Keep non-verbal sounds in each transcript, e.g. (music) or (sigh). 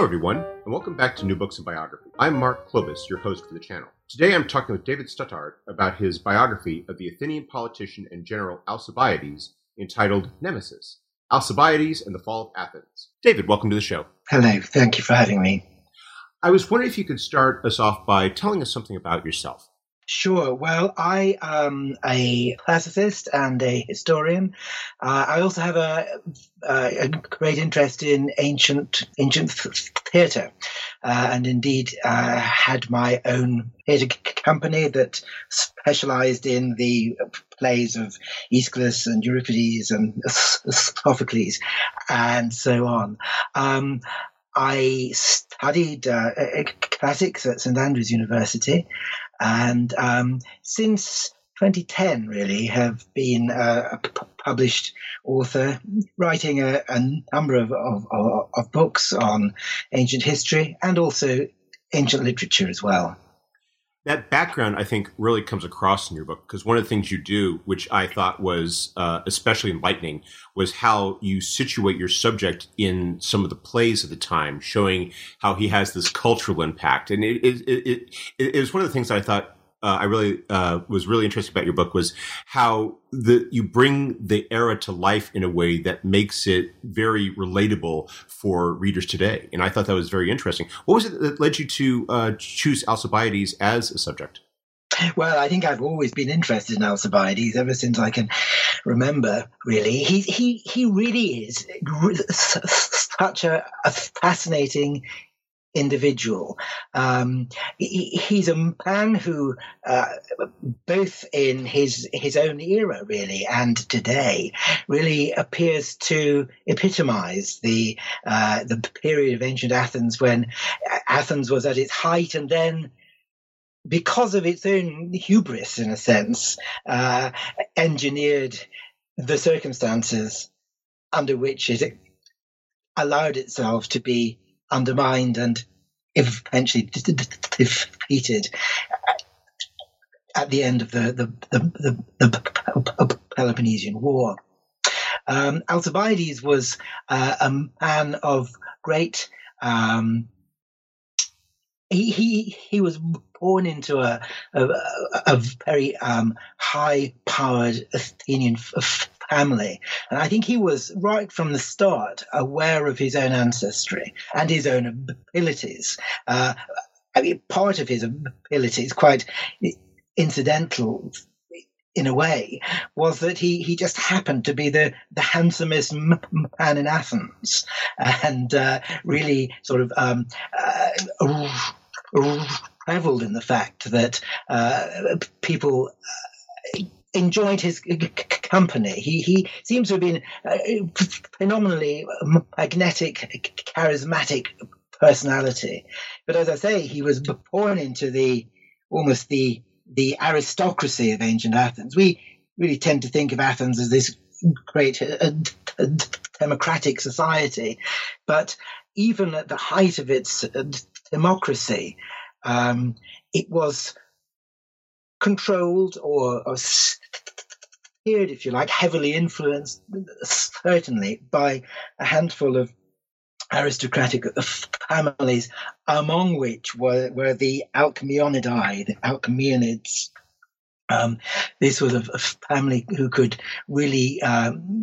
Hello, everyone, and welcome back to New Books and Biography. I'm Mark Klobas, your host for the channel. Today I'm talking with David Stuttard about his biography of the Athenian politician and general Alcibiades entitled Nemesis Alcibiades and the Fall of Athens. David, welcome to the show. Hello, thank you for having me. I was wondering if you could start us off by telling us something about yourself. Sure. Well, I am a classicist and a historian. Uh, I also have a, a, great interest in ancient ancient theatre, uh, and indeed uh, had my own theatre company that specialised in the plays of Aeschylus and Euripides and Sophocles, and so on. Um, I studied uh, classics at St Andrews University, and um, since 2010, really, have been a published author, writing a, a number of, of, of books on ancient history and also ancient literature as well that background i think really comes across in your book because one of the things you do which i thought was uh, especially enlightening was how you situate your subject in some of the plays of the time showing how he has this cultural impact. And it, it, it, it, it was one of the things i thought uh, I really uh, was really interested about your book was how the you bring the era to life in a way that makes it very relatable for readers today, and I thought that was very interesting. What was it that led you to uh, choose Alcibiades as a subject? Well, I think I've always been interested in Alcibiades ever since I can remember. Really, he he he really is such a, a fascinating individual. Um, he, he's a man who, uh, both in his his own era, really, and today, really appears to epitomize the uh, the period of ancient Athens when Athens was at its height, and then. Because of its own hubris, in a sense, uh, engineered the circumstances under which it allowed itself to be undermined and eventually defeated at the end of the, the, the, the Peloponnesian War. Um, Alcibiades was uh, a man of great. Um, he, he he was born into a a, a very um, high powered Athenian family. And I think he was right from the start aware of his own ancestry and his own abilities. Uh, I mean, part of his abilities, quite incidental in a way, was that he, he just happened to be the, the handsomest man in Athens and uh, really sort of um, uh, reveled in the fact that uh, people uh, enjoyed his company. He he seems to have been uh, phenomenally magnetic, charismatic personality. But as I say, he was born into the almost the the aristocracy of ancient Athens. We really tend to think of Athens as this great uh, democratic society, but even at the height of its uh, democracy, um, it was controlled or, or steered, if you like, heavily influenced, certainly, by a handful of aristocratic families, among which were, were the Alcmaeonidae, the Alcmaeonids. Um, this was a, a, family who could really um,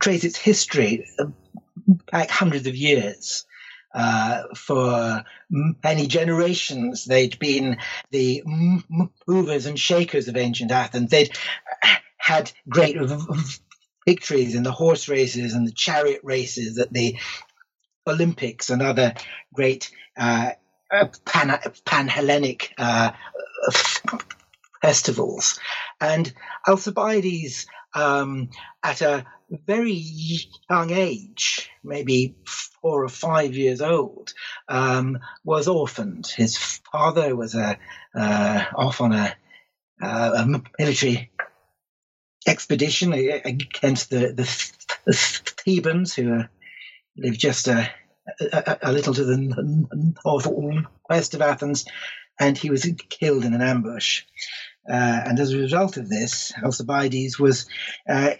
trace its history back hundreds of years. Uh, for many generations. They'd been the movers and shakers of ancient Athens. They'd had great victories in the horse races and the chariot races at the Olympics and other great uh, pan, pan Hellenic uh, festivals. And Alcibiades, um, at a very young age, maybe four or five years old, um, was orphaned. His father was a, uh, off on a, uh, a military expedition against the, the, the Thebans, who lived just a, a, a, little to the northwest of Athens, and he was killed in an ambush. Uh, and as a result of this, Alcibiades was uh,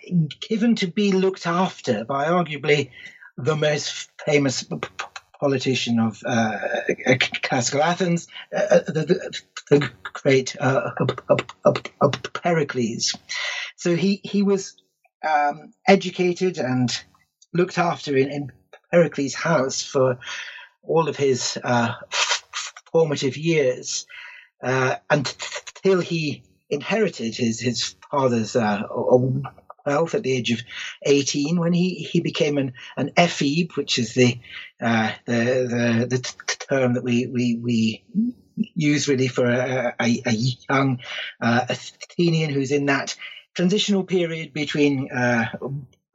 given to be looked after by arguably the most famous politician of uh, classical Athens, uh, uh, the, the, great uh, Pericles. So he, he was um, educated and looked after in, in, Pericles' house for all of his formative years uh, until he inherited his his father's uh, wealth at the age of 18 when he, he became an, an ephebe, which is the, uh, the, the, the term that we, we, we use really for a, a, a young uh, Athenian who's in that transitional period between uh,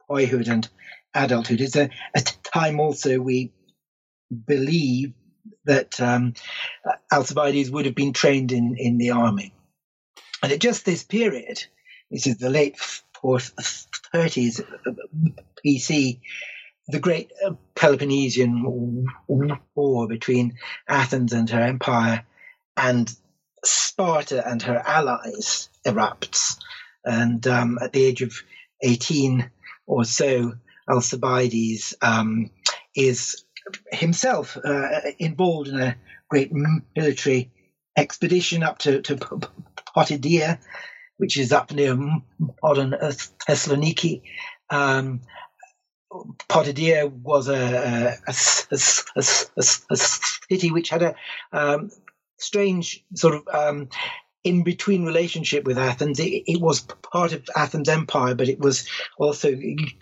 boyhood and adulthood. It's a, a time also we believe that um, Alcibiades would have been trained in, in the army. And at just this period, this is the late 30s BC, the great uh, Peloponnesian War between Athens and her empire and Sparta and her allies erupts. And um, at the age of 18 or so, Alcibiades um, is himself uh, involved in a great military expedition up to, to Potidaea, which is up near modern Thessaloniki. Um, was a, a, a, a, city which had a um, strange sort of um, in between relationship with Athens. It, it, was part of Athens' empire, but it was also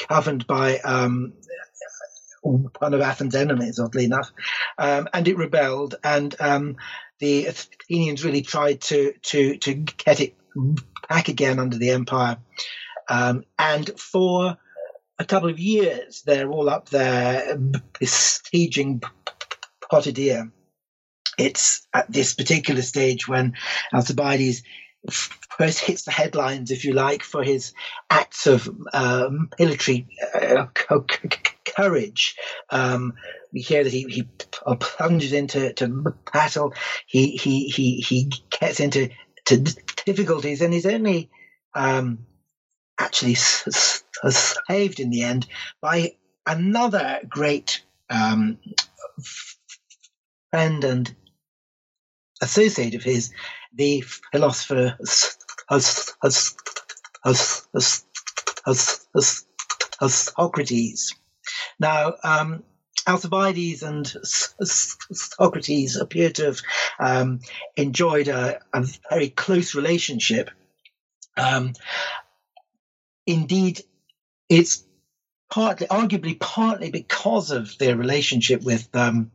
governed by um, one of Athens' enemies, oddly enough, um, and it rebelled, and um, the Athenians really tried to to to get it back again under the empire, um, and for a couple of years they're all up there besieging Potidaea. It's at this particular stage when Alcibiades first hits the headlines, if you like, for his acts of um, military uh, courage. Um, we hear that he, he plunges into to battle. He he he he gets into to difficulties, and he's only um, actually saved in the end by another great um, friend and associate of his, the philosopher Socrates. Now, um, Alcibiades and Socrates appear to have um, enjoyed a, a, very close relationship. Um, indeed, it's partly, arguably, partly because of their relationship with um,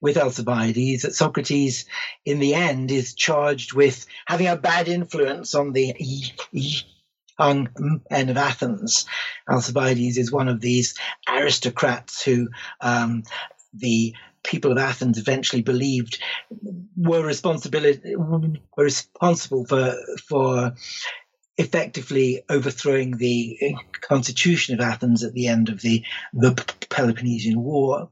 with Alcibiades that Socrates, in the end, is charged with having a bad influence on the young men of Athens. Alcibiades is one of these aristocrats who um, the people of Athens eventually believed were responsibility were responsible for for effectively overthrowing the constitution of Athens at the end of the the Peloponnesian War.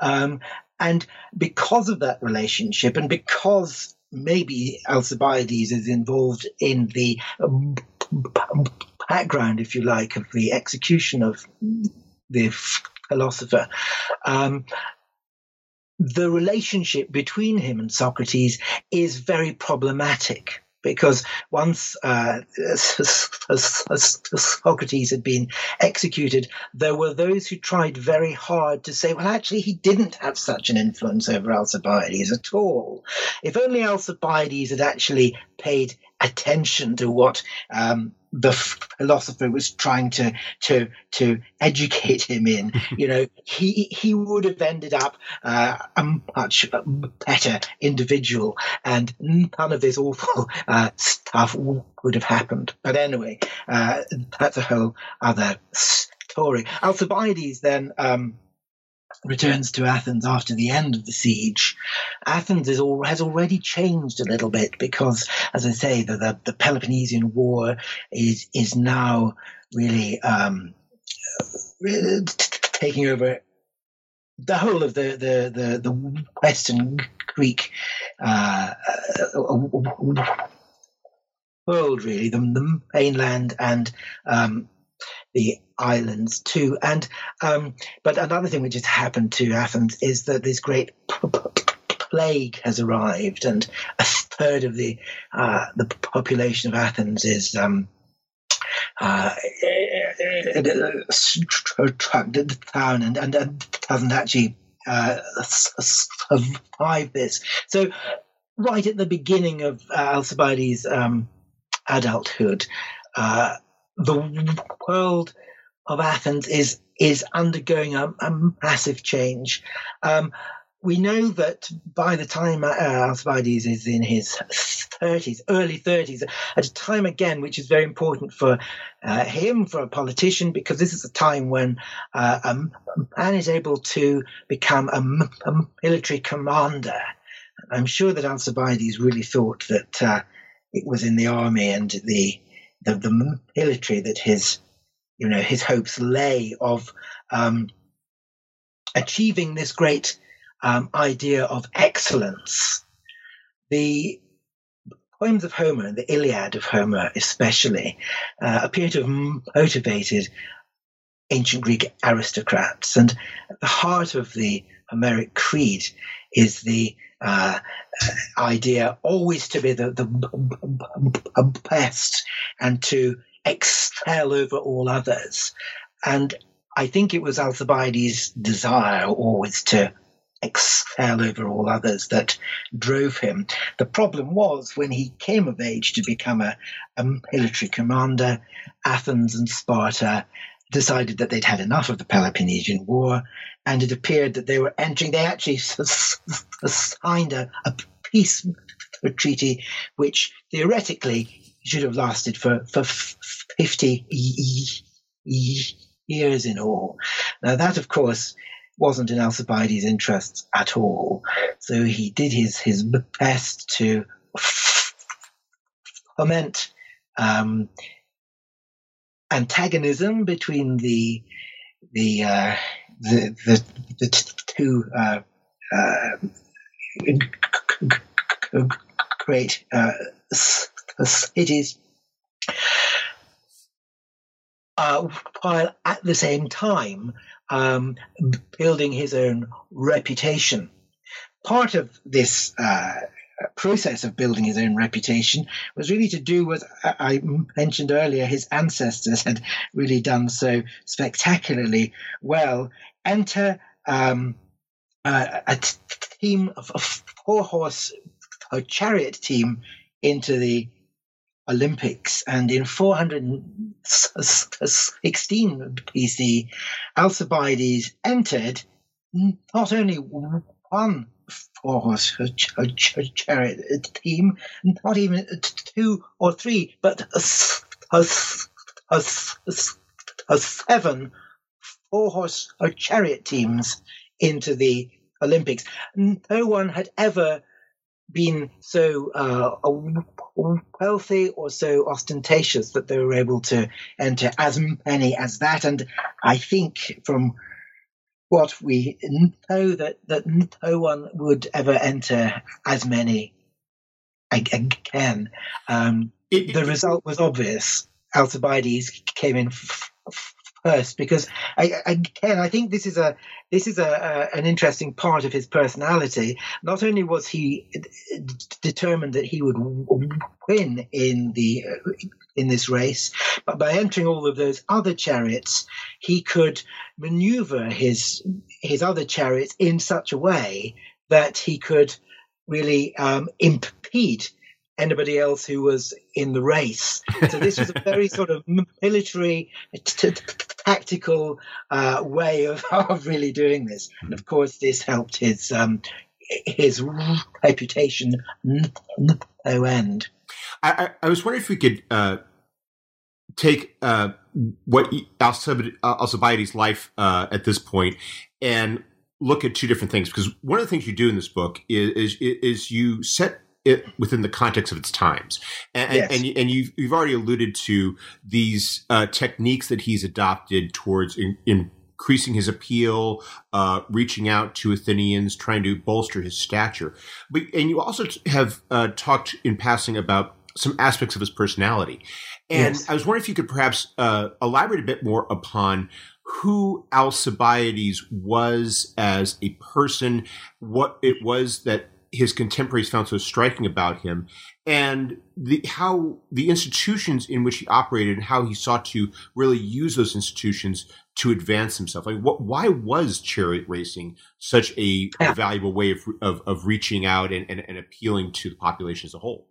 Um, and because of that relationship, and because maybe Alcibiades is involved in the background, if you like, of the execution of the philosopher, um, the relationship between him and Socrates is very problematic because once uh, (laughs) Socrates had been executed, there were those who tried very hard to say, well, actually, he didn't have such an influence over Alcibiades at all. If only Alcibiades had actually paid attention to what um, the philosopher was trying to to to educate him in. (laughs) you know, he he would have ended up uh, a much better individual, and none of this awful uh, stuff would have happened. But anyway, uh, that's a whole other story. Alcibiades then um, returns to Athens after the end of the siege. Athens is all, has already changed a little bit because, as I say, the, the, the Peloponnesian War is is now really um, taking over the whole of the the the, the Western Greek uh, world, really, the, the mainland and um, the islands too. And um, but another thing which has happened to Athens is that this great plague has arrived, and a third of the uh, the population of Athens is. Um, uh, struck down and, and, and doesn't actually uh, survive this. So, right at the beginning of uh, Alcibiades' um, adulthood, uh, the world of Athens is is undergoing a, a massive change. Um, we know that by the time uh, Alcibiades is in his 30s, early 30s, at a time again which is very important for uh, him, for a politician, because this is a time when uh, a man is able to become a, a military commander. I'm sure that Alcibiades really thought that uh, it was in the army and the the, the military that his you know his hopes lay of um, achieving this great um, idea of excellence. The poems of Homer, the Iliad of Homer especially, uh, appear to have motivated ancient Greek aristocrats. And at the heart of the Homeric creed is the uh, idea always to be the, the best and to excel over all others. And I think it was Alcibiades' desire always to excel over all others that drove him. The problem was when he came of age to become a, a military commander, Athens and Sparta decided that they'd had enough of the Peloponnesian War, and it appeared that they were entering. They actually signed a, a peace treaty, which theoretically should have lasted for, for 50 years in all. Now, that, of course, wasn't in Alcibiades' interests at all. So he did his, his best to foment um, antagonism between the the uh, the, the, the two uh, uh, great uh, cities, while at the same time um, building his own reputation. Part of this process of building his own reputation was really to do what I mentioned earlier. His ancestors had really done so spectacularly well. Enter um, uh, a t- team of a four horse a chariot team into the Olympics. And in 416 BC, Alcibiades entered not only one horse chariot team, not even two or three, but a, a, a, a seven four horse chariot teams into the Olympics. No one had ever been so uh, wealthy or so ostentatious that they were able to enter as many as that. And I think from what we know that, that no one would ever enter as many again. Um, the result was obvious. Alcibiades came in f- first because I, again I think this is a this is a, a, an interesting part of his personality. Not only was he d- determined that he would win in the in this race, but by entering all of those other chariots, he could maneuver his his other chariots in such a way that he could really um, impede anybody else who was in the race. So this was a very (laughs) sort of military, t- t- tactical uh, way of, (laughs) of really doing this. And of course, this helped his um, his reputation no end. I, I, was wondering if we could uh, take uh, what Alcibiades' life uh, at this point and look at two different things because one of the things you do in this book is is, is you set it within the context of its times, and yes. and, and you've you've already alluded to these uh, techniques that he's adopted towards in, in increasing his appeal, uh, reaching out to Athenians, trying to bolster his stature. But and you also have uh, talked in passing about some aspects of his personality, and yes. I was wondering if you could perhaps uh, elaborate a bit more upon who Alcibiades was as a person, what it was that his contemporaries found so striking about him, and the how the institutions in which he operated and how he sought to really use those institutions to advance himself. Like, what? Why was chariot racing such a, yeah. valuable way of, of, of reaching out and, and, and, appealing to the population as a whole?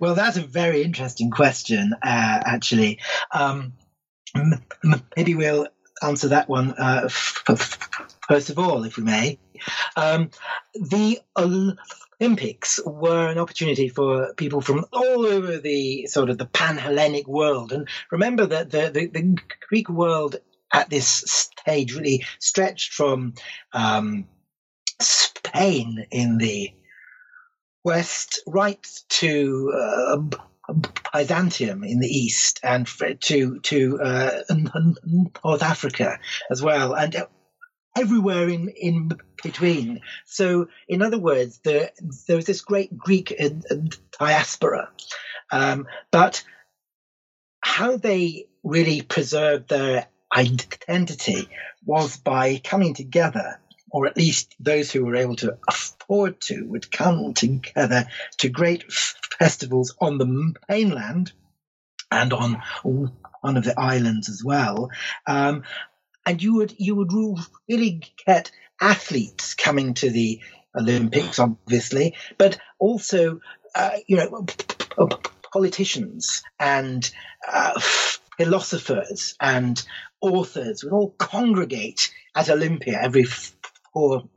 Well, that's a very interesting question, uh, actually. Um, maybe we'll answer that one uh, f- f- first of all, if we may. Um, the Olympics were an opportunity for people from all over the sort of the pan Hellenic world. And remember that the, the, the, Greek world at this stage really stretched from um, Spain in the west right to uh, Byzantium in the east and to to uh, North Africa as well. And everywhere in, in between. So, in other words, there, there was this great Greek diaspora. Um, but how they really preserved their identity was by coming together, or at least those who were able to afford to would come together to great festivals on the mainland and on one of the islands as well. Um, and you would you would really get athletes coming to the Olympics, obviously, but also uh, you know politicians and uh, philosophers and authors would all congregate at Olympia every four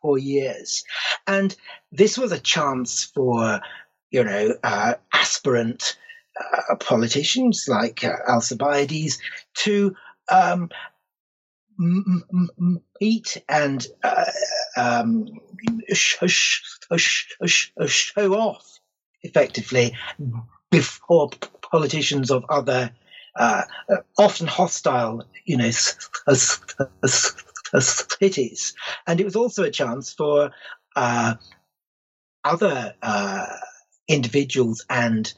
four years, and this was a chance for you know uh, aspirant uh, politicians like uh, Alcibiades to um, meet and uh, um, show, show off effectively before politicians of other uh, often hostile, you know, cities. And it was also a chance for uh, other uh, individuals and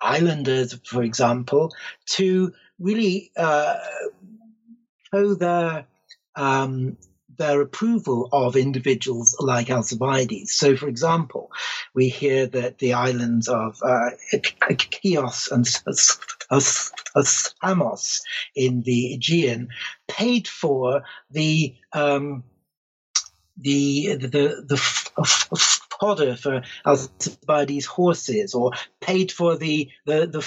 islanders, for example, to really uh, show their um, their approval of individuals like Alcibiades. So, for example, we hear that the islands of uh, Chios and Samos in the Aegean paid for the um, the the the fodder for Alcibiades' horses, or paid for the the the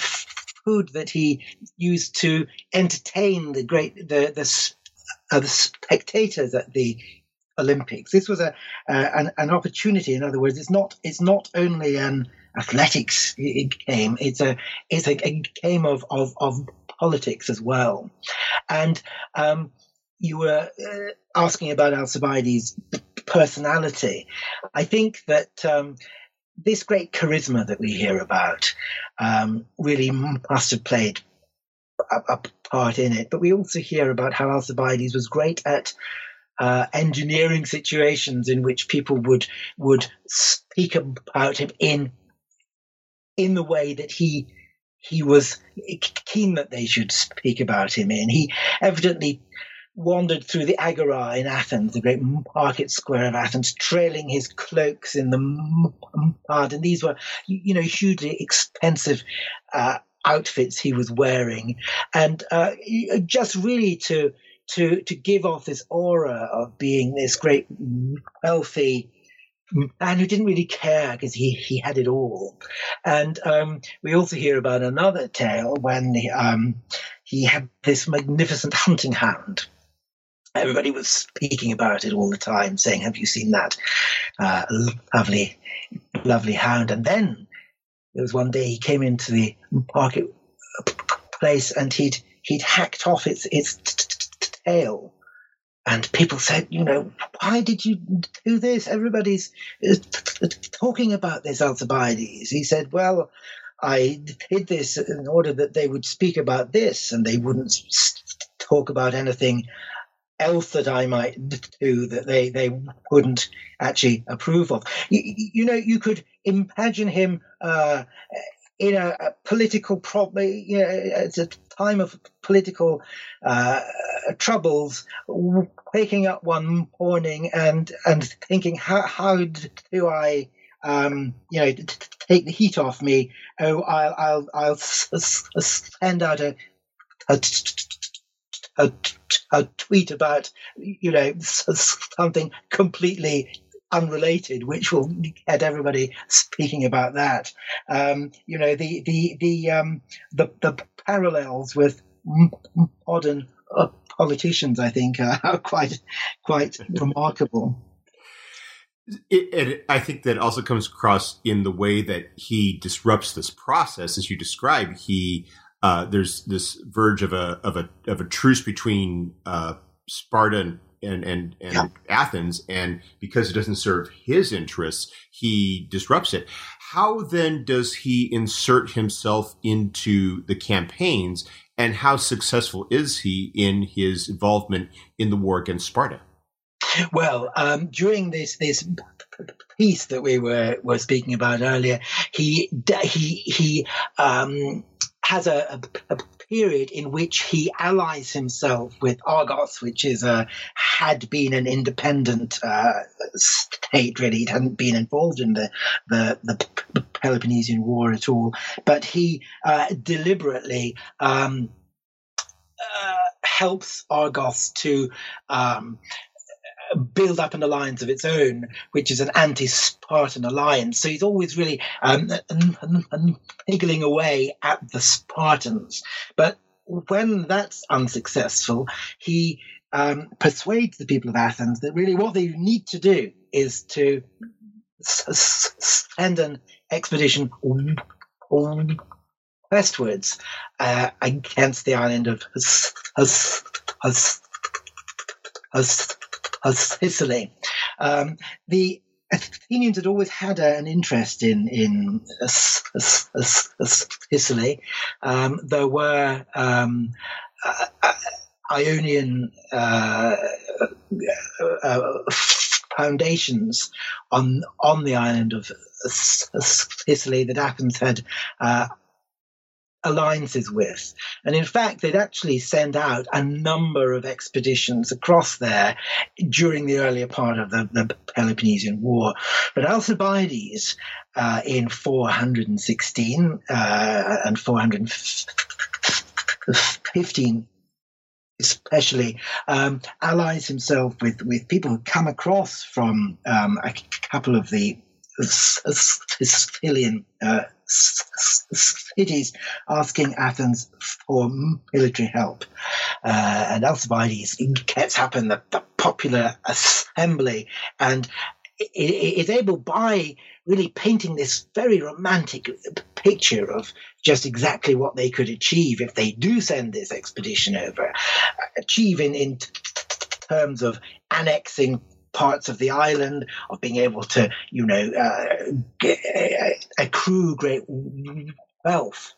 food that he used to entertain the great the the, uh, the spectators at the Olympics. This was a uh, an, an opportunity. In other words, it's not it's not only an athletics game. It's a it's a, a game of, of of politics as well. And um, you were uh, asking about Alcibiades' personality. I think that um, this great charisma that we hear about um, really must have played a, a, part in it. But we also hear about how Alcibiades was great at uh, engineering situations in which people would would speak about him in in the way that he he was keen that they should speak about him in. He evidently wandered through the Agora in Athens, the great market square of Athens, trailing his cloaks in the mud. And these were, you know, hugely expensive uh, outfits he was wearing. And uh, just really to, to, to give off this aura of being this great, wealthy, man who didn't really care because he, he had it all. And um, we also hear about another tale when he, um, he had this magnificent hunting hound everybody was speaking about it all the time, saying, "Have you seen that uh, lovely, lovely hound?" And then there was one day he came into the market place and he'd he'd hacked off its its tail. And people said, you know, why did you do this? Everybody's uh, talking about this Alcibiades. He said, well, I did this in order that they would speak about this and they wouldn't talk about anything else that I might do that they, they wouldn't actually approve of. You, you know, you could imagine him uh, in a, a political problem, you know, at a time of political uh, troubles, waking up one morning and and thinking, how how do I um, you know, take the heat off me. Oh, I'll, I'll, I'll send out a, a, a tweet about, you know, something completely unrelated, which will get everybody speaking about that. Um, you know, the the the um, the, the parallels with modern uh, politicians, I think, are quite quite remarkable. It, it, I think that also comes across in the way that he disrupts this process, as you describe. He uh, there's this verge of a of a of a truce between uh, Sparta and and and, and yeah. Athens, and because it doesn't serve his interests, he disrupts it. How then does he insert himself into the campaigns, and how successful is he in his involvement in the war against Sparta? Well, um, during this this peace that we were were speaking about earlier, he he he um, has a, a, a, period in which he allies himself with Argos, which is a had been an independent uh, state. Really, it hadn't been involved in the the, the Peloponnesian War at all, but he uh, deliberately. Um, uh, helps Argos to um, build up an alliance of its own, which is an anti-Spartan alliance. So he's always really um, niggling away at the Spartans. But when that's unsuccessful, he um, persuades the people of Athens that really what they need to do is to send an expedition westwards uh, against the island of of Sicily. Um, the Athenians had always had a, an interest in in Sicily. Um, there were um, uh, uh, Ionian uh, uh, foundations on on the island of Sicily that Athens had uh, alliances with. And in fact, they'd actually send out a number of expeditions across there during the earlier part of the, the Peloponnesian War. But Alcibiades uh, in 416 uh, and 415 especially um, allies himself with, with people who come across from um, a couple of the Sicilian uh, cities asking Athens for military help. Uh, and Alcibiades gets up in the, the popular assembly and is able by really painting this very romantic picture of just exactly what they could achieve if they do send this expedition over, achieve in, in terms of annexing parts of the island, of being able to, you know, uh, get, uh, accrue great wealth.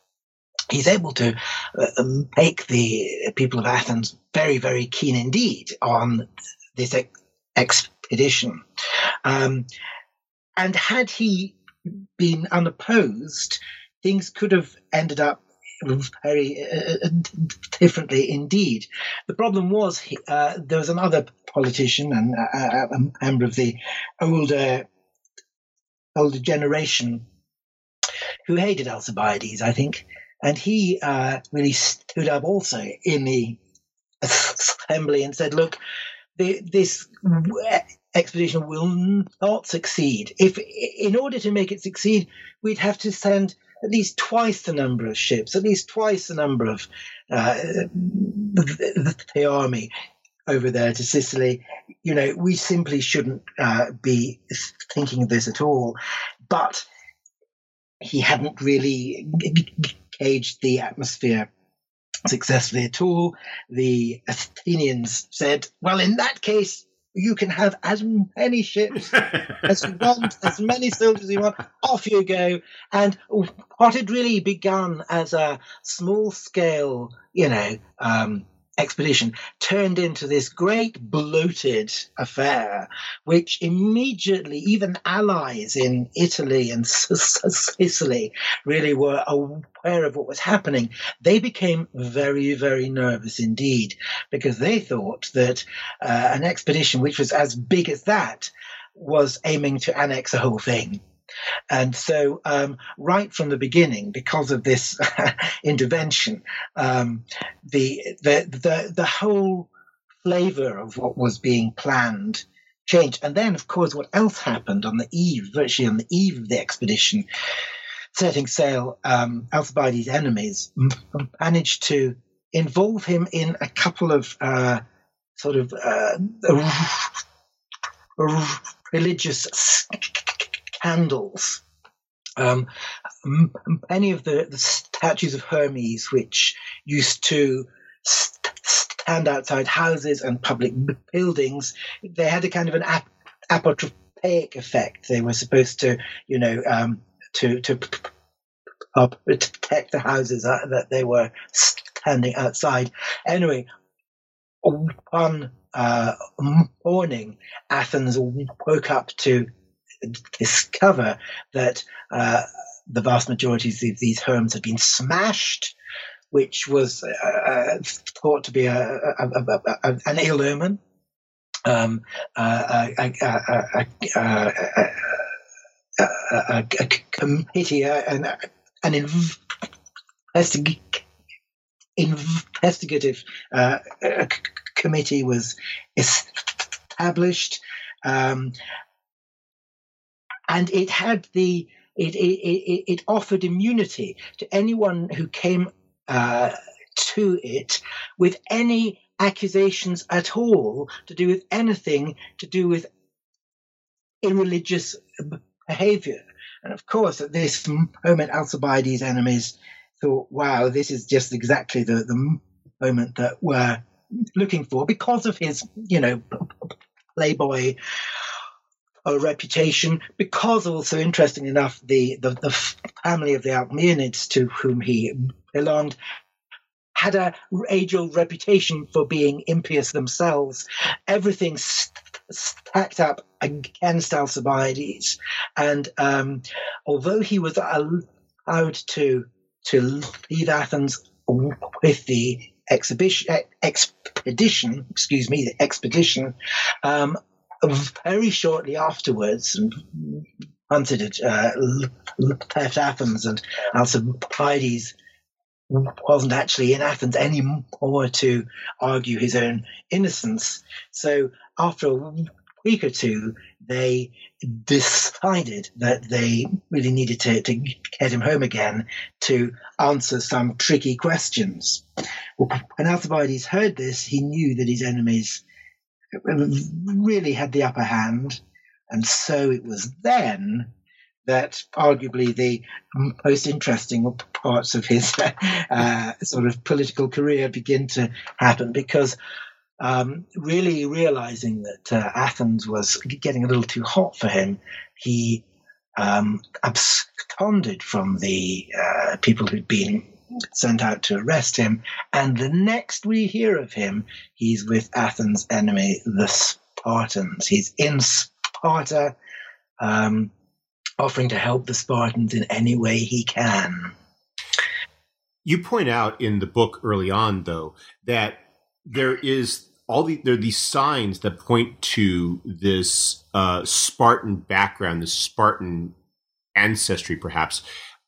He's able to uh, make the people of Athens very, very keen indeed on this ex- expedition. Um, and had he been unopposed, things could have ended up very uh, differently indeed. The problem was uh, there was another politician and uh, a member of the older older generation who hated Alcibiades, I think, and he uh, really stood up also in the assembly and said, "Look, this expedition will not succeed. If, in order to make it succeed, we'd have to send at least twice the number of ships, at least twice the number of uh, the, the, army over there to Sicily. You know, we simply shouldn't uh, be thinking of this at all. But he hadn't really gauged the atmosphere successfully at all. The Athenians said, well, in that case, you can have as many ships (laughs) as you want, as many soldiers as you want. Off you go. And what had really begun as a small scale, you know, um, expedition turned into this great bloated affair, which immediately even allies in Italy and (laughs) Sicily really were aware of what was happening. They became very, very nervous indeed because they thought that uh, an expedition which was as big as that was aiming to annex the whole thing. And so, um, right from the beginning, because of this (laughs) intervention, um, the, the, the, the whole flavor of what was being planned changed. And then, of course, what else happened on the eve, virtually on the eve of the expedition, setting sail, um, Alcibiades' enemies managed to involve him in a couple of uh, sort of uh, religious candles. Um, many of the, the, statues of Hermes, which used to st- stand outside houses and public buildings, they had a kind of an ap- apotropaic effect. They were supposed to, you know, um, to to protect the houses uh, that they were standing outside. Anyway, one uh, morning, Athens woke up to discover that uh, the vast majority of these herms had been smashed, which was uh, thought to be a, a, a, an ill omen. Um, a, committee, an, an investig- investigative uh, committee was established. Um, and it had the it it, it, offered immunity to anyone who came uh, to it with any accusations at all to do with anything to do with irreligious behavior. And of course, at this moment, Alcibiades' enemies thought, wow, this is just exactly the, the moment that we're looking for because of his, you know, playboy a reputation because also interesting enough the, the, the family of the Alcmeonids to whom he belonged had a age-old reputation for being impious themselves. Everything st- stacked up against Alcibiades, and um, although he was allowed to to leave Athens with the exhibition expedition, excuse me, the expedition, um, very shortly afterwards, and hunted uh, left Athens, and Alcibiades wasn't actually in Athens anymore to argue his own innocence. So after a week or two, they decided that they really needed to, to get him home again to answer some tricky questions. When Alcibiades heard this, he knew that his enemies really had the upper hand. And so it was then that arguably the most interesting parts of his (laughs) uh, sort of political career begin to happen because um, really realizing that uh, Athens was getting a little too hot for him, he um, absconded from the uh, people who'd been sent out to arrest him. And the next we hear of him, he's with Athens' enemy, the Spartans. He's in Sparta, um, offering to help the Spartans in any way he can. You point out in the book early on, though, that there is all the there are these signs that point to this uh, Spartan background, this Spartan ancestry, perhaps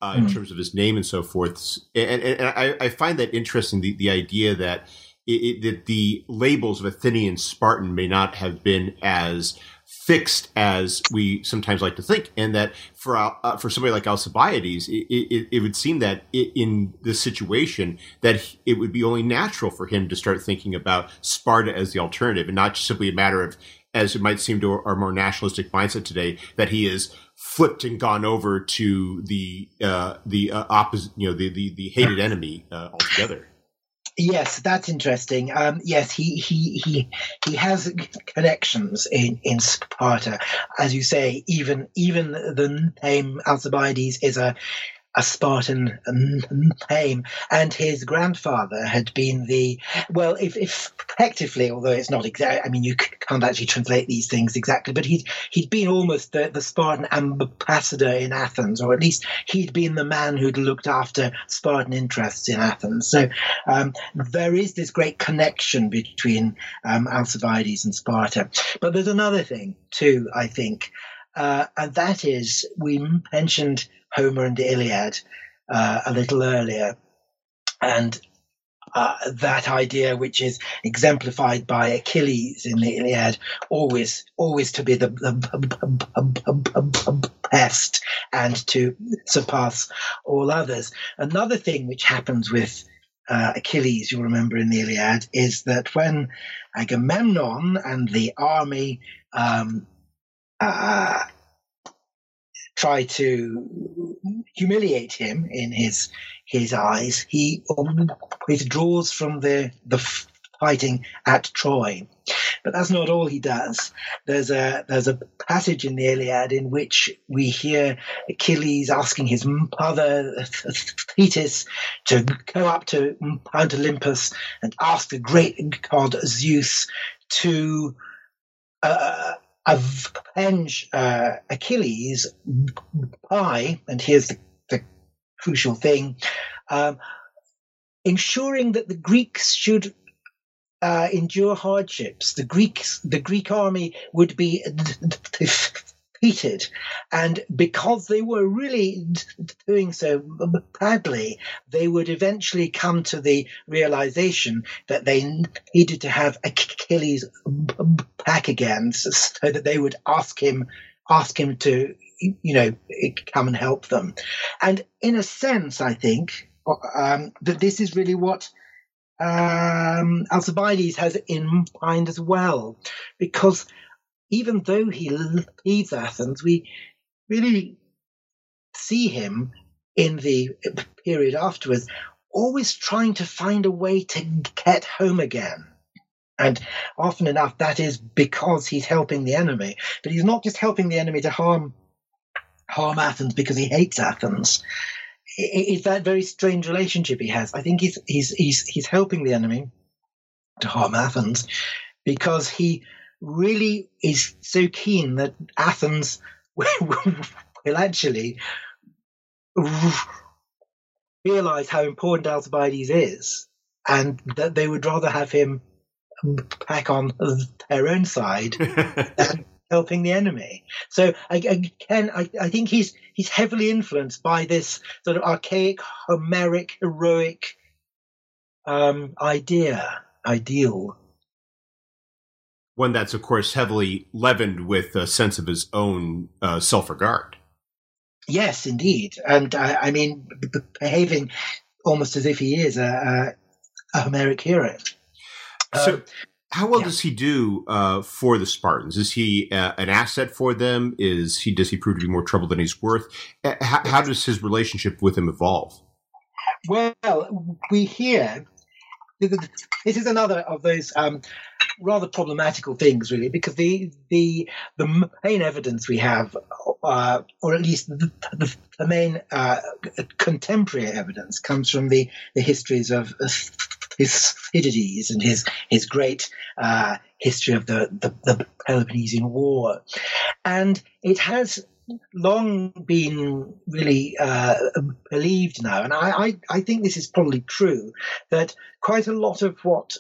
uh, mm. in terms of his name and so forth. And, and, and I, I, find that interesting. The, the idea that it, it, that the labels of Athenian Spartan may not have been as fixed as we sometimes like to think, and that for uh, for somebody like Alcibiades, it, it, it would seem that in this situation that it would be only natural for him to start thinking about Sparta as the alternative, and not just simply a matter of, as it might seem to our more nationalistic mindset today, that he is flipped and gone over to the uh, the uh, opposite, you know, the the, the hated enemy uh, altogether. Yes, that's interesting. Um, yes, he, he he he has connections in, in Sparta, as you say. Even even the name Alcibiades is a a Spartan name, and his grandfather had been the well, if, if effectively, although it's not exact. I mean, you can't actually translate these things exactly, but he'd he'd been almost the, the Spartan ambassador in Athens, or at least he'd been the man who'd looked after Spartan interests in Athens. So um, there is this great connection between um, Alcibiades and Sparta. But there's another thing too, I think. Uh, and that is, we mentioned Homer and the Iliad uh, a little earlier, and uh, that idea, which is exemplified by Achilles in the Iliad, always, always to be the, the best and to surpass all others. Another thing which happens with uh, Achilles, you'll remember in the Iliad, is that when Agamemnon and the army um, uh, try to humiliate him in his his eyes, he withdraws from the the fighting at Troy. But that's not all he does. There's a there's a passage in the Iliad in which we hear Achilles asking his mother Thetis to go up to Mount Olympus and ask the great god Zeus to uh, avenge uh, Achilles by, and here's the, the crucial thing, um, ensuring that the Greeks should uh, endure hardships. The Greeks, the Greek army would be (laughs) defeated, and because they were really doing so badly, they would eventually come to the realization that they needed to have Achilles back again, so that they would ask him ask him to you know come and help them. And in a sense i think um, that this is really what um, Alcibiades has in mind as well, because even though he leaves Athens, we really see him in the period afterwards always trying to find a way to get home again. And often enough, that is because he's helping the enemy. But he's not just helping the enemy to harm harm Athens because he hates Athens it's that very strange relationship he has. I think he's he's he's he's helping the enemy to harm Athens because he really is so keen that Athens (laughs) will actually realize how important Alcibiades is, and that they would rather have him back on their own side (laughs) than helping the enemy. So again, I, I think he's he's heavily influenced by this sort of archaic, Homeric, heroic um, idea, ideal. One that's, of course, heavily leavened with a sense of his own uh, self-regard. Yes, indeed, and uh, I mean, behaving almost as if he is a, a, a Homeric hero. So, um, how well yeah. does he do uh, for the Spartans? Is he uh, an asset for them? Is he does he prove to be more trouble than he's worth? Uh, how, how does his relationship with him evolve? Well, we hear this is another of those um, rather problematical things, really, because the the the main evidence we have, uh, or at least the, the, main uh, contemporary evidence, comes from the the histories of Thucydides and his his great uh, history of the, the the Peloponnesian War, and it has long been really uh, believed now, and I, I, I, think this is probably true, that quite a lot of what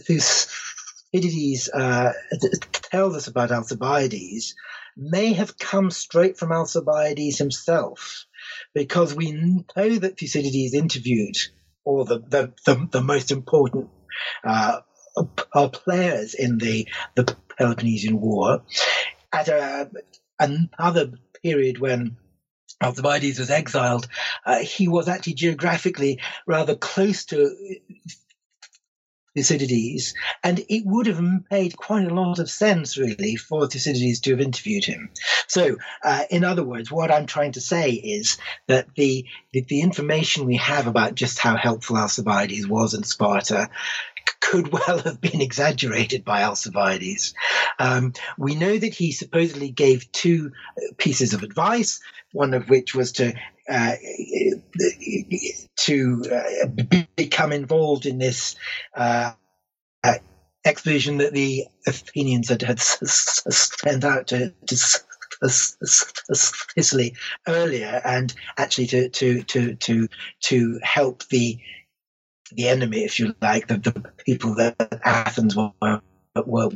Thucydides uh, tells us about Alcibiades may have come straight from Alcibiades himself, because we know that Thucydides interviewed all the, the, the, the most important uh, players in the, the Peloponnesian War at a another period when Alcibiades was exiled, uh, he was actually geographically rather close to Thucydides, and it would have made quite a lot of sense, really, for Thucydides to have interviewed him. So, uh, in other words, what I'm trying to say is that the, the, the information we have about just how helpful Alcibiades was in Sparta could (laughs) well have been exaggerated by Alcibiades. Um, we know that he supposedly gave two pieces of advice, one of which was to uh, to uh, become involved in this uh, uh expedition that the Athenians had, had sent out to, to Sicily earlier, and actually to to to to to help the the enemy, if you like, the, the people that Athens were were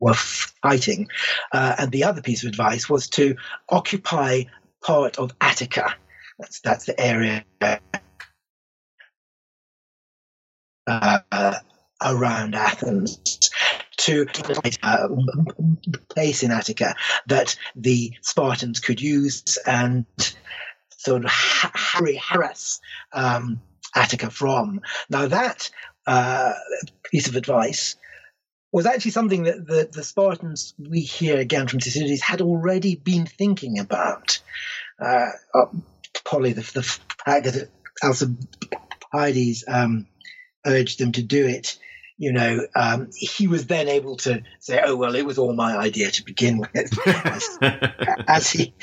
were fighting. Uh, and the other piece of advice was to occupy part of Attica. That's that's the area uh, around Athens to uh, place in Attica that the Spartans could use and sort of harass um, Attica from. Now, that uh, piece of advice was actually something that the, the, Spartans, we hear again from Thucydides, had already been thinking about. Uh, probably the, the fact that Alcibiades um, urged them to do it, you know, um, he was then able to say, "Oh well, it was all my idea to begin with," (laughs) as, as he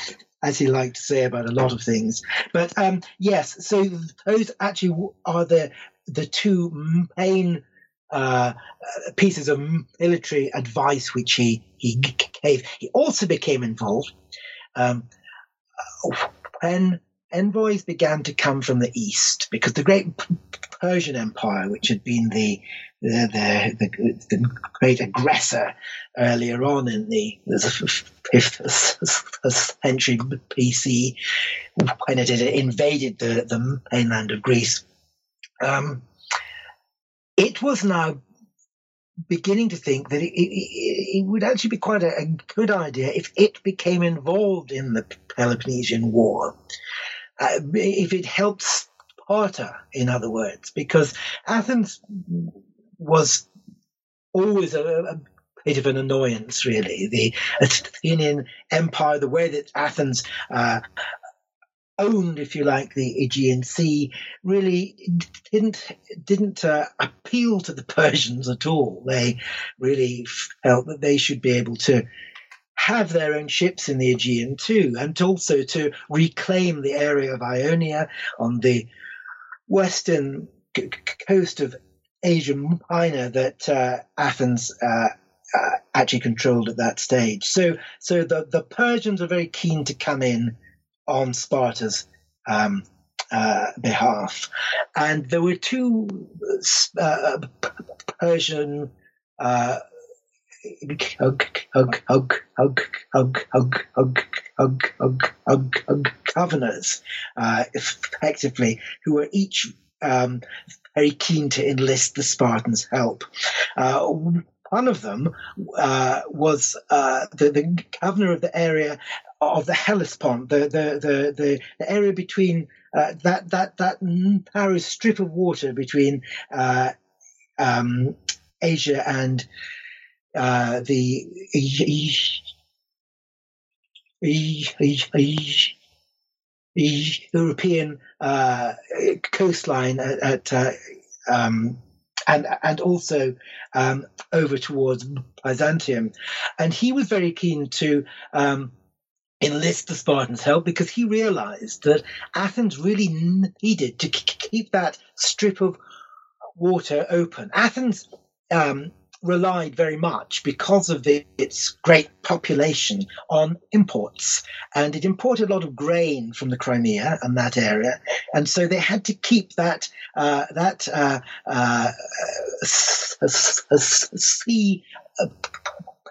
as he liked to say about a lot of things. But um, yes, so those actually are the the two main uh, pieces of military advice which he he gave. He also became involved um, when envoys began to come from the east because the great Persian Empire, which had been the the, the, the, the great aggressor earlier on in the, fifth century BC, when it had invaded the, the mainland of Greece. Um, it was now beginning to think that it, it, it would actually be quite a, a, good idea if it became involved in the Peloponnesian War. Uh, if it helped Sparta, in other words, because Athens was always a, a bit of an annoyance, really. The Athenian Empire, the way that Athens uh, owned, if you like, the Aegean Sea, really didn't didn't uh, appeal to the (laughs) Persians at all. They really felt that they should be able to have their own ships in the Aegean too, and also to reclaim the area of Ionia on the western coast of Asia Minor that uh, Athens uh, uh, actually controlled at that stage. So, so the, the Persians are very keen to come in on Sparta's um, uh, behalf, and there were two uh, Persian. Governors, uh, effectively, who were each um, very keen to enlist the Spartans' help. Uh, one of them uh, was uh, the, the, governor of the area of the Hellespont, the the the, the, area between uh, that that that narrow strip of water between uh, um, Asia and uh, the European uh, coastline at, at uh, um, and and also um, over towards Byzantium, and he was very keen to um, enlist the Spartans' help because he realized that Athens really needed to keep that strip of water open. Athens um, relied very much because of the, its great population on imports. And it imported a lot of grain from the Crimea and that area. And so they had to keep that, uh, that uh, uh, sea uh,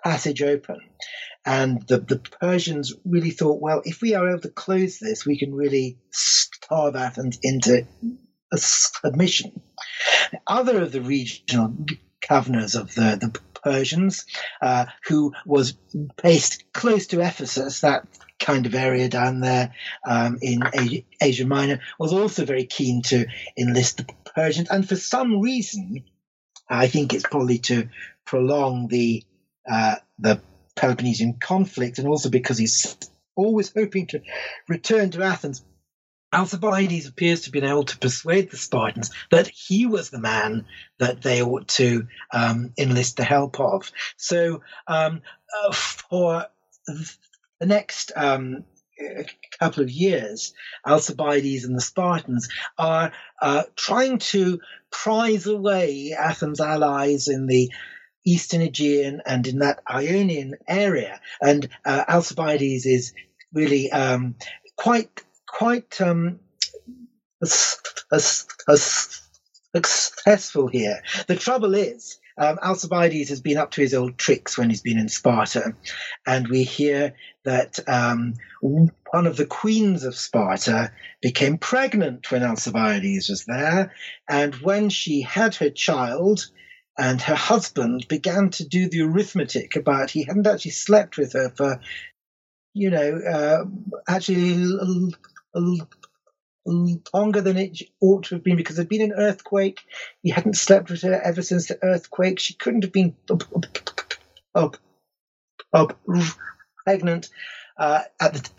passage open. And the, the Persians really thought, well, if we are able to close this, we can really starve Athens into submission. Other of the regional governors of the, the Persians, uh, who was based close to Ephesus, that kind of area down there um, in Asia Minor, was also very keen to enlist the Persians. And for some reason, I think it's probably to prolong the uh, the Peloponnesian conflict, and also because he's always hoping to return to Athens. Alcibiades appears to have been able to persuade the Spartans that he was the man that they ought to um, enlist the help of. So, um, uh, for the next um, couple of years, Alcibiades and the Spartans are uh, trying to prize away Athens' allies in the Eastern Aegean and in that Ionian area. And uh, Alcibiades is really um, quite quite um, successful here. The trouble is, um, Alcibiades has been up to his old tricks when he's been in Sparta, and we hear that um, one of the queens of Sparta became pregnant when Alcibiades was there, and when she had her child, and her husband began to do the arithmetic about he hadn't actually slept with her for, you know, uh, actually longer than it ought to have been because there'd been an earthquake. He hadn't slept with her ever since the earthquake. She couldn't have been up, up, pregnant uh, at the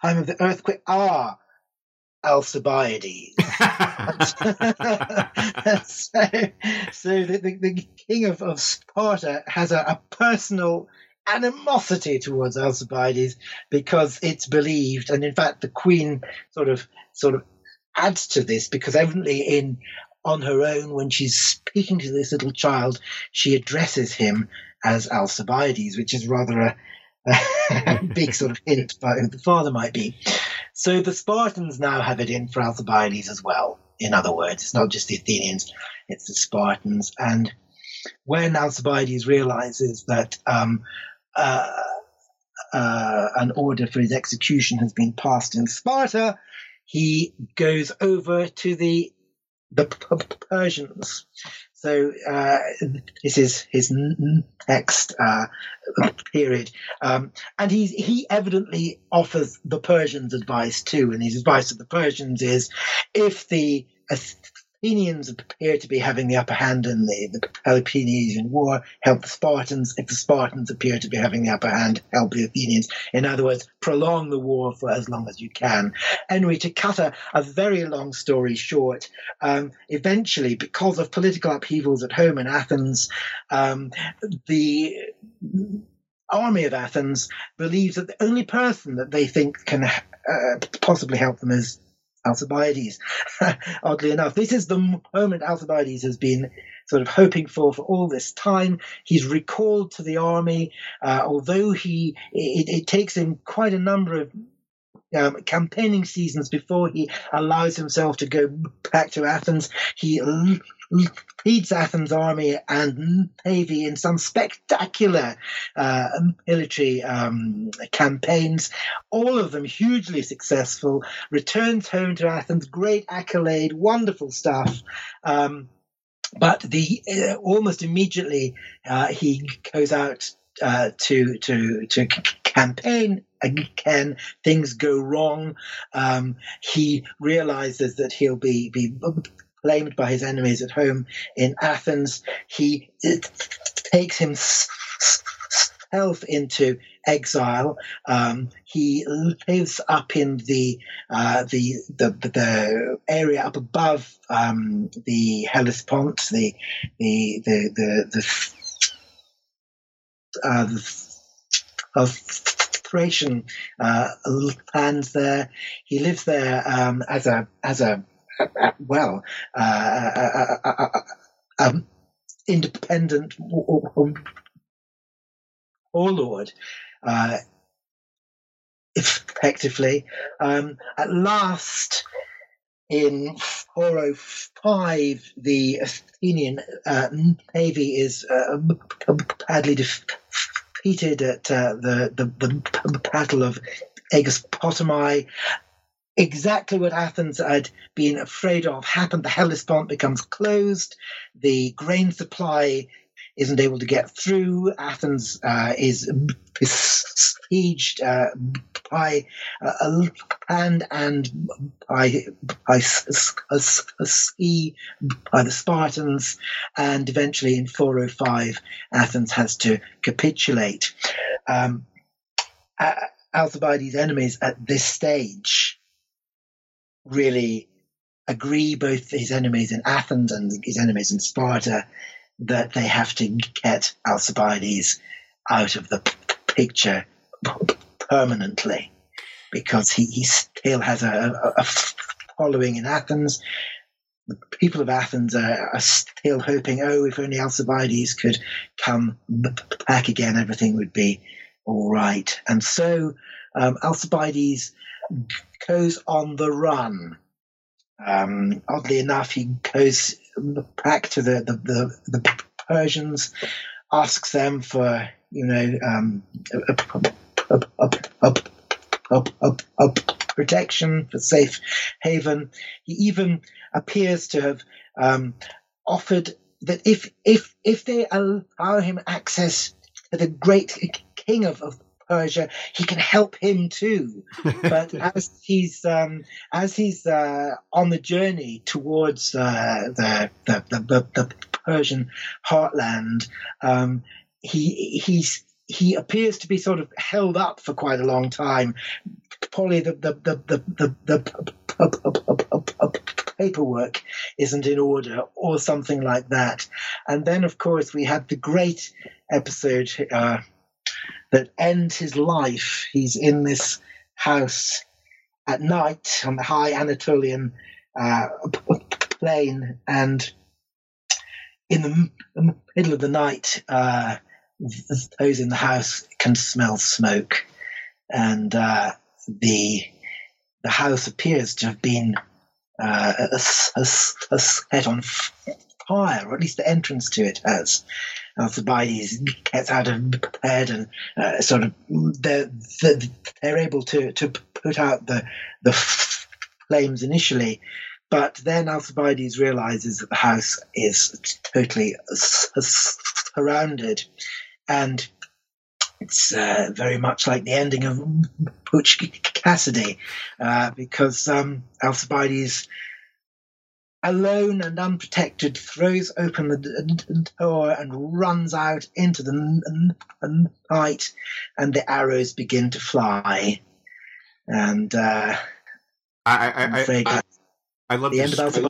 time of the earthquake. Ah, Alcibiades. (laughs) (laughs) so, so the, the, the, king of, of Sparta has a, a personal animosity towards Alcibiades because it's believed, and in fact, the queen sort of sort of adds to this because evidently in on her own when she's speaking to this little child, she addresses him as Alcibiades, which is rather a, a (laughs) big sort of hint about who the father might be. So the Spartans now have it in for Alcibiades as well. In other words, it's not just the Athenians, it's the Spartans. And when Alcibiades realizes that um, uh, uh, an order for his execution has been passed in Sparta, he goes over to the the Persians. So uh, this is his next uh, period, um, and he's he evidently offers the Persians advice too. And his advice to the Persians is, if the Athenians appear to be having the upper hand in the, the Peloponnesian War, help the Spartans. If the Spartans appear to be having the upper hand, help the Athenians. In other words, prolong the war for as long as you can. Anyway, to cut a, a very long story short, um, eventually, because of political upheavals at home in Athens, um, the army of Athens believes that the only person that they think can uh, possibly help them is Alcibiades. (laughs) Oddly enough, this is the moment Alcibiades has been sort of hoping for for all this time. He's recalled to the army, uh, although he it, it, takes him quite a number of um, campaigning seasons before he allows himself to go back to Athens. He leads Athens' army and navy in some spectacular uh, military um, campaigns, all of them hugely successful. Returns home to Athens, great accolade, wonderful stuff. Um, but the uh, almost immediately uh, he goes out uh, to to to campaign again. Things go wrong. Um, he realizes that he'll be be blamed by his enemies at home in Athens. He takes himself into exile. Um, he lives up in the, uh, the, the the area up above um, the Hellespont, the the the the, the, uh, of Thracian uh, lands there. He lives there um, as a as a well, uh, um, independent warlord, uh, effectively. Um, at last, in 405, the Athenian uh, navy is uh, badly defeated at uh, the, the, the Battle of Aegospotami exactly what Athens had been afraid of happened. The Hellespont becomes closed. The grain supply isn't able to get through. Athens uh, is besieged uh, by uh, land and by, by sea by the Spartans, and eventually in 405, Athens has to capitulate. Um, Alcibiades' enemies at this stage really agree, both his enemies in Athens and his enemies in Sparta, that they have to get Alcibiades out of the picture permanently because he, he still has a, a, a following in Athens. The people of Athens are, are, still hoping, oh, if only Alcibiades could come back again, everything would be all right. And so um, Alcibiades goes on the run. Um, oddly enough, he goes back to the, the, the, the Persians, asks them for, you know, um, a, protection for safe haven. He even appears to have um, offered that if if if they allow him access to the great king of, of Persia, he can help him too. (laughs) But as he's um, as he's uh, on the journey towards uh, the, the, the, the Persian heartland, um, he he's he appears to be sort of held up for quite a long time. Probably the the the the, the, the paperwork isn't in order or something like that. And then, of course, we had the great episode uh, that ends his life. He's in this house at night on the high Anatolian uh, plain, and in the middle of the night, uh, those in the house can smell smoke, and uh, the the house appears to have been uh, set on fire, or at least the entrance to it has. Alcibiades gets out of bed and uh, sort of they're, they're able to, to put out the the flames initially, but then Alcibiades realizes that the house is totally surrounded, and it's uh, very much like the ending of Butch Cassidy, uh, because um, Alcibiades alone and unprotected, throws open the door and runs out into the night, and the arrows begin to fly. And uh, I, I, I, I, I love the end of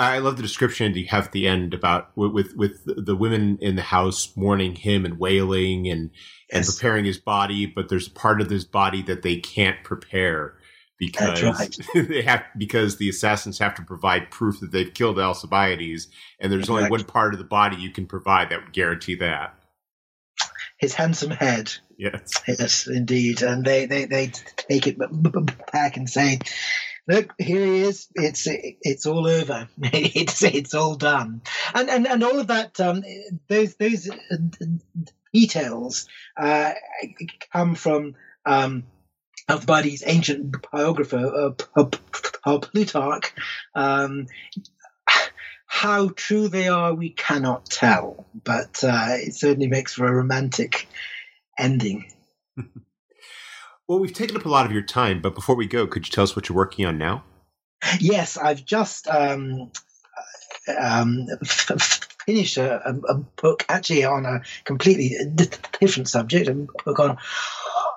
I love the description you have at the end about with with the women in the house mourning him and wailing and and preparing his body, but there's part of his body that they can't prepare because right. (laughs) they have because the assassins have to provide proof that they've killed Alcibiades, and there's only one part of the body you can provide that would guarantee that. His handsome head. Yes. Yes, indeed. And they, they, they take it back and say, look, here he is. It's it's all over. (laughs) it's it's all done. And and, and all of that, um, those those uh, details uh, come from um, Alcibiades' ancient biographer, uh, Plutarch. Um, how true they are, we cannot tell, but uh, it certainly makes for a romantic ending. (laughs) well, we've taken up a lot of your time, but before we go, could you tell us what you're working on now? Yes, I've just um, um, finished a, a, book actually on a completely different subject, a book on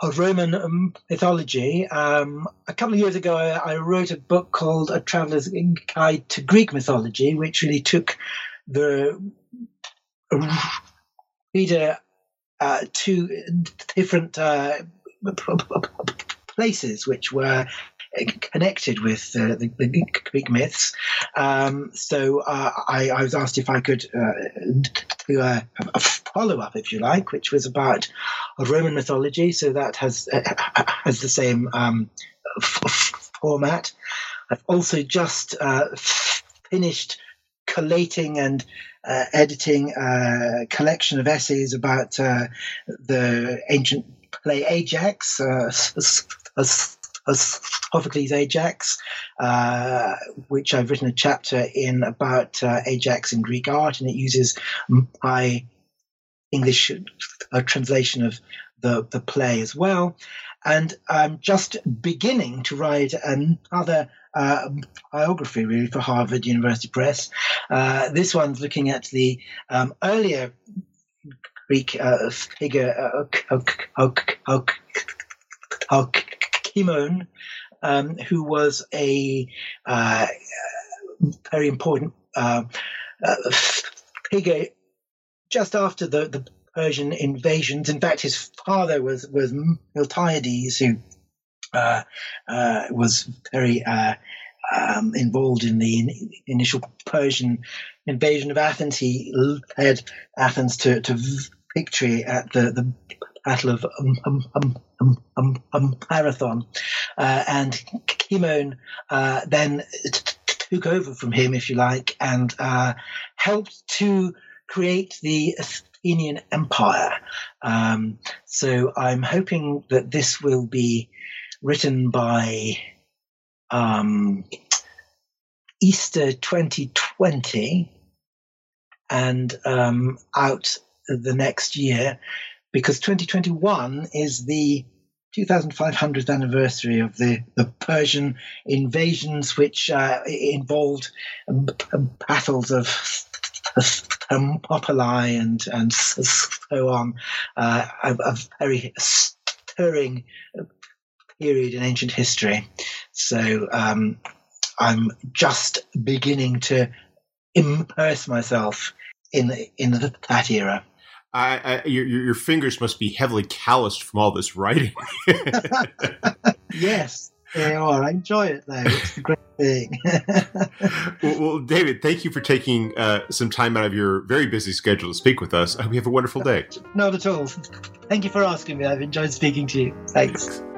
of Roman mythology. Um, a couple of years ago, I, I, wrote a book called A Traveler's Guide to Greek Mythology, which really took the reader uh, to different uh, places, which were connected with uh, the, the, Greek myths. Um, so uh, I, I, was asked if I could uh, do a, a follow up, if you like, which was about Roman mythology. So that has uh, has the same um, f- format. I've also just uh, finished collating and uh, editing a collection of essays about the ancient play Ajax, Sophocles Ajax, uh, which I've written a chapter in about uh, Ajax in Greek art, and it uses my English uh, translation of the, the play as well. And I'm just beginning to write another uh, biography, really, for Harvard University Press. Uh, this one's looking at the um, earlier Greek uh, figure, uh, um, who was a uh, very important uh, uh, figure just after the, the Persian invasions. In fact, his father was was Miltiades, who uh, uh, was very uh, um, involved in the in, initial Persian invasion of Athens. He led Athens to, to victory at the, the Battle of um, um, um, um Marathon, uh, and Cimon uh, then t- took over from him, if you like, and uh, helped to create the Athenian Empire. Um, so I'm hoping that this will be written by um, Easter 2020 and um, out the next year because 2021 is the 2500th anniversary of the, the Persian invasions, which uh, involved battles of Thermopylae and and so on. Uh, a, a, very stirring period in ancient history. So um, I'm just beginning to immerse myself in in that era. I, I, your, your fingers must be heavily calloused from all this writing. (laughs) yes, they are. I enjoy it though. It's a great thing. (laughs) well, well, David, thank you for taking uh, some time out of your very busy schedule to speak with us. I hope you have a wonderful day. Not at all. Thank you for asking me. I've enjoyed speaking to you. Thanks. Thanks.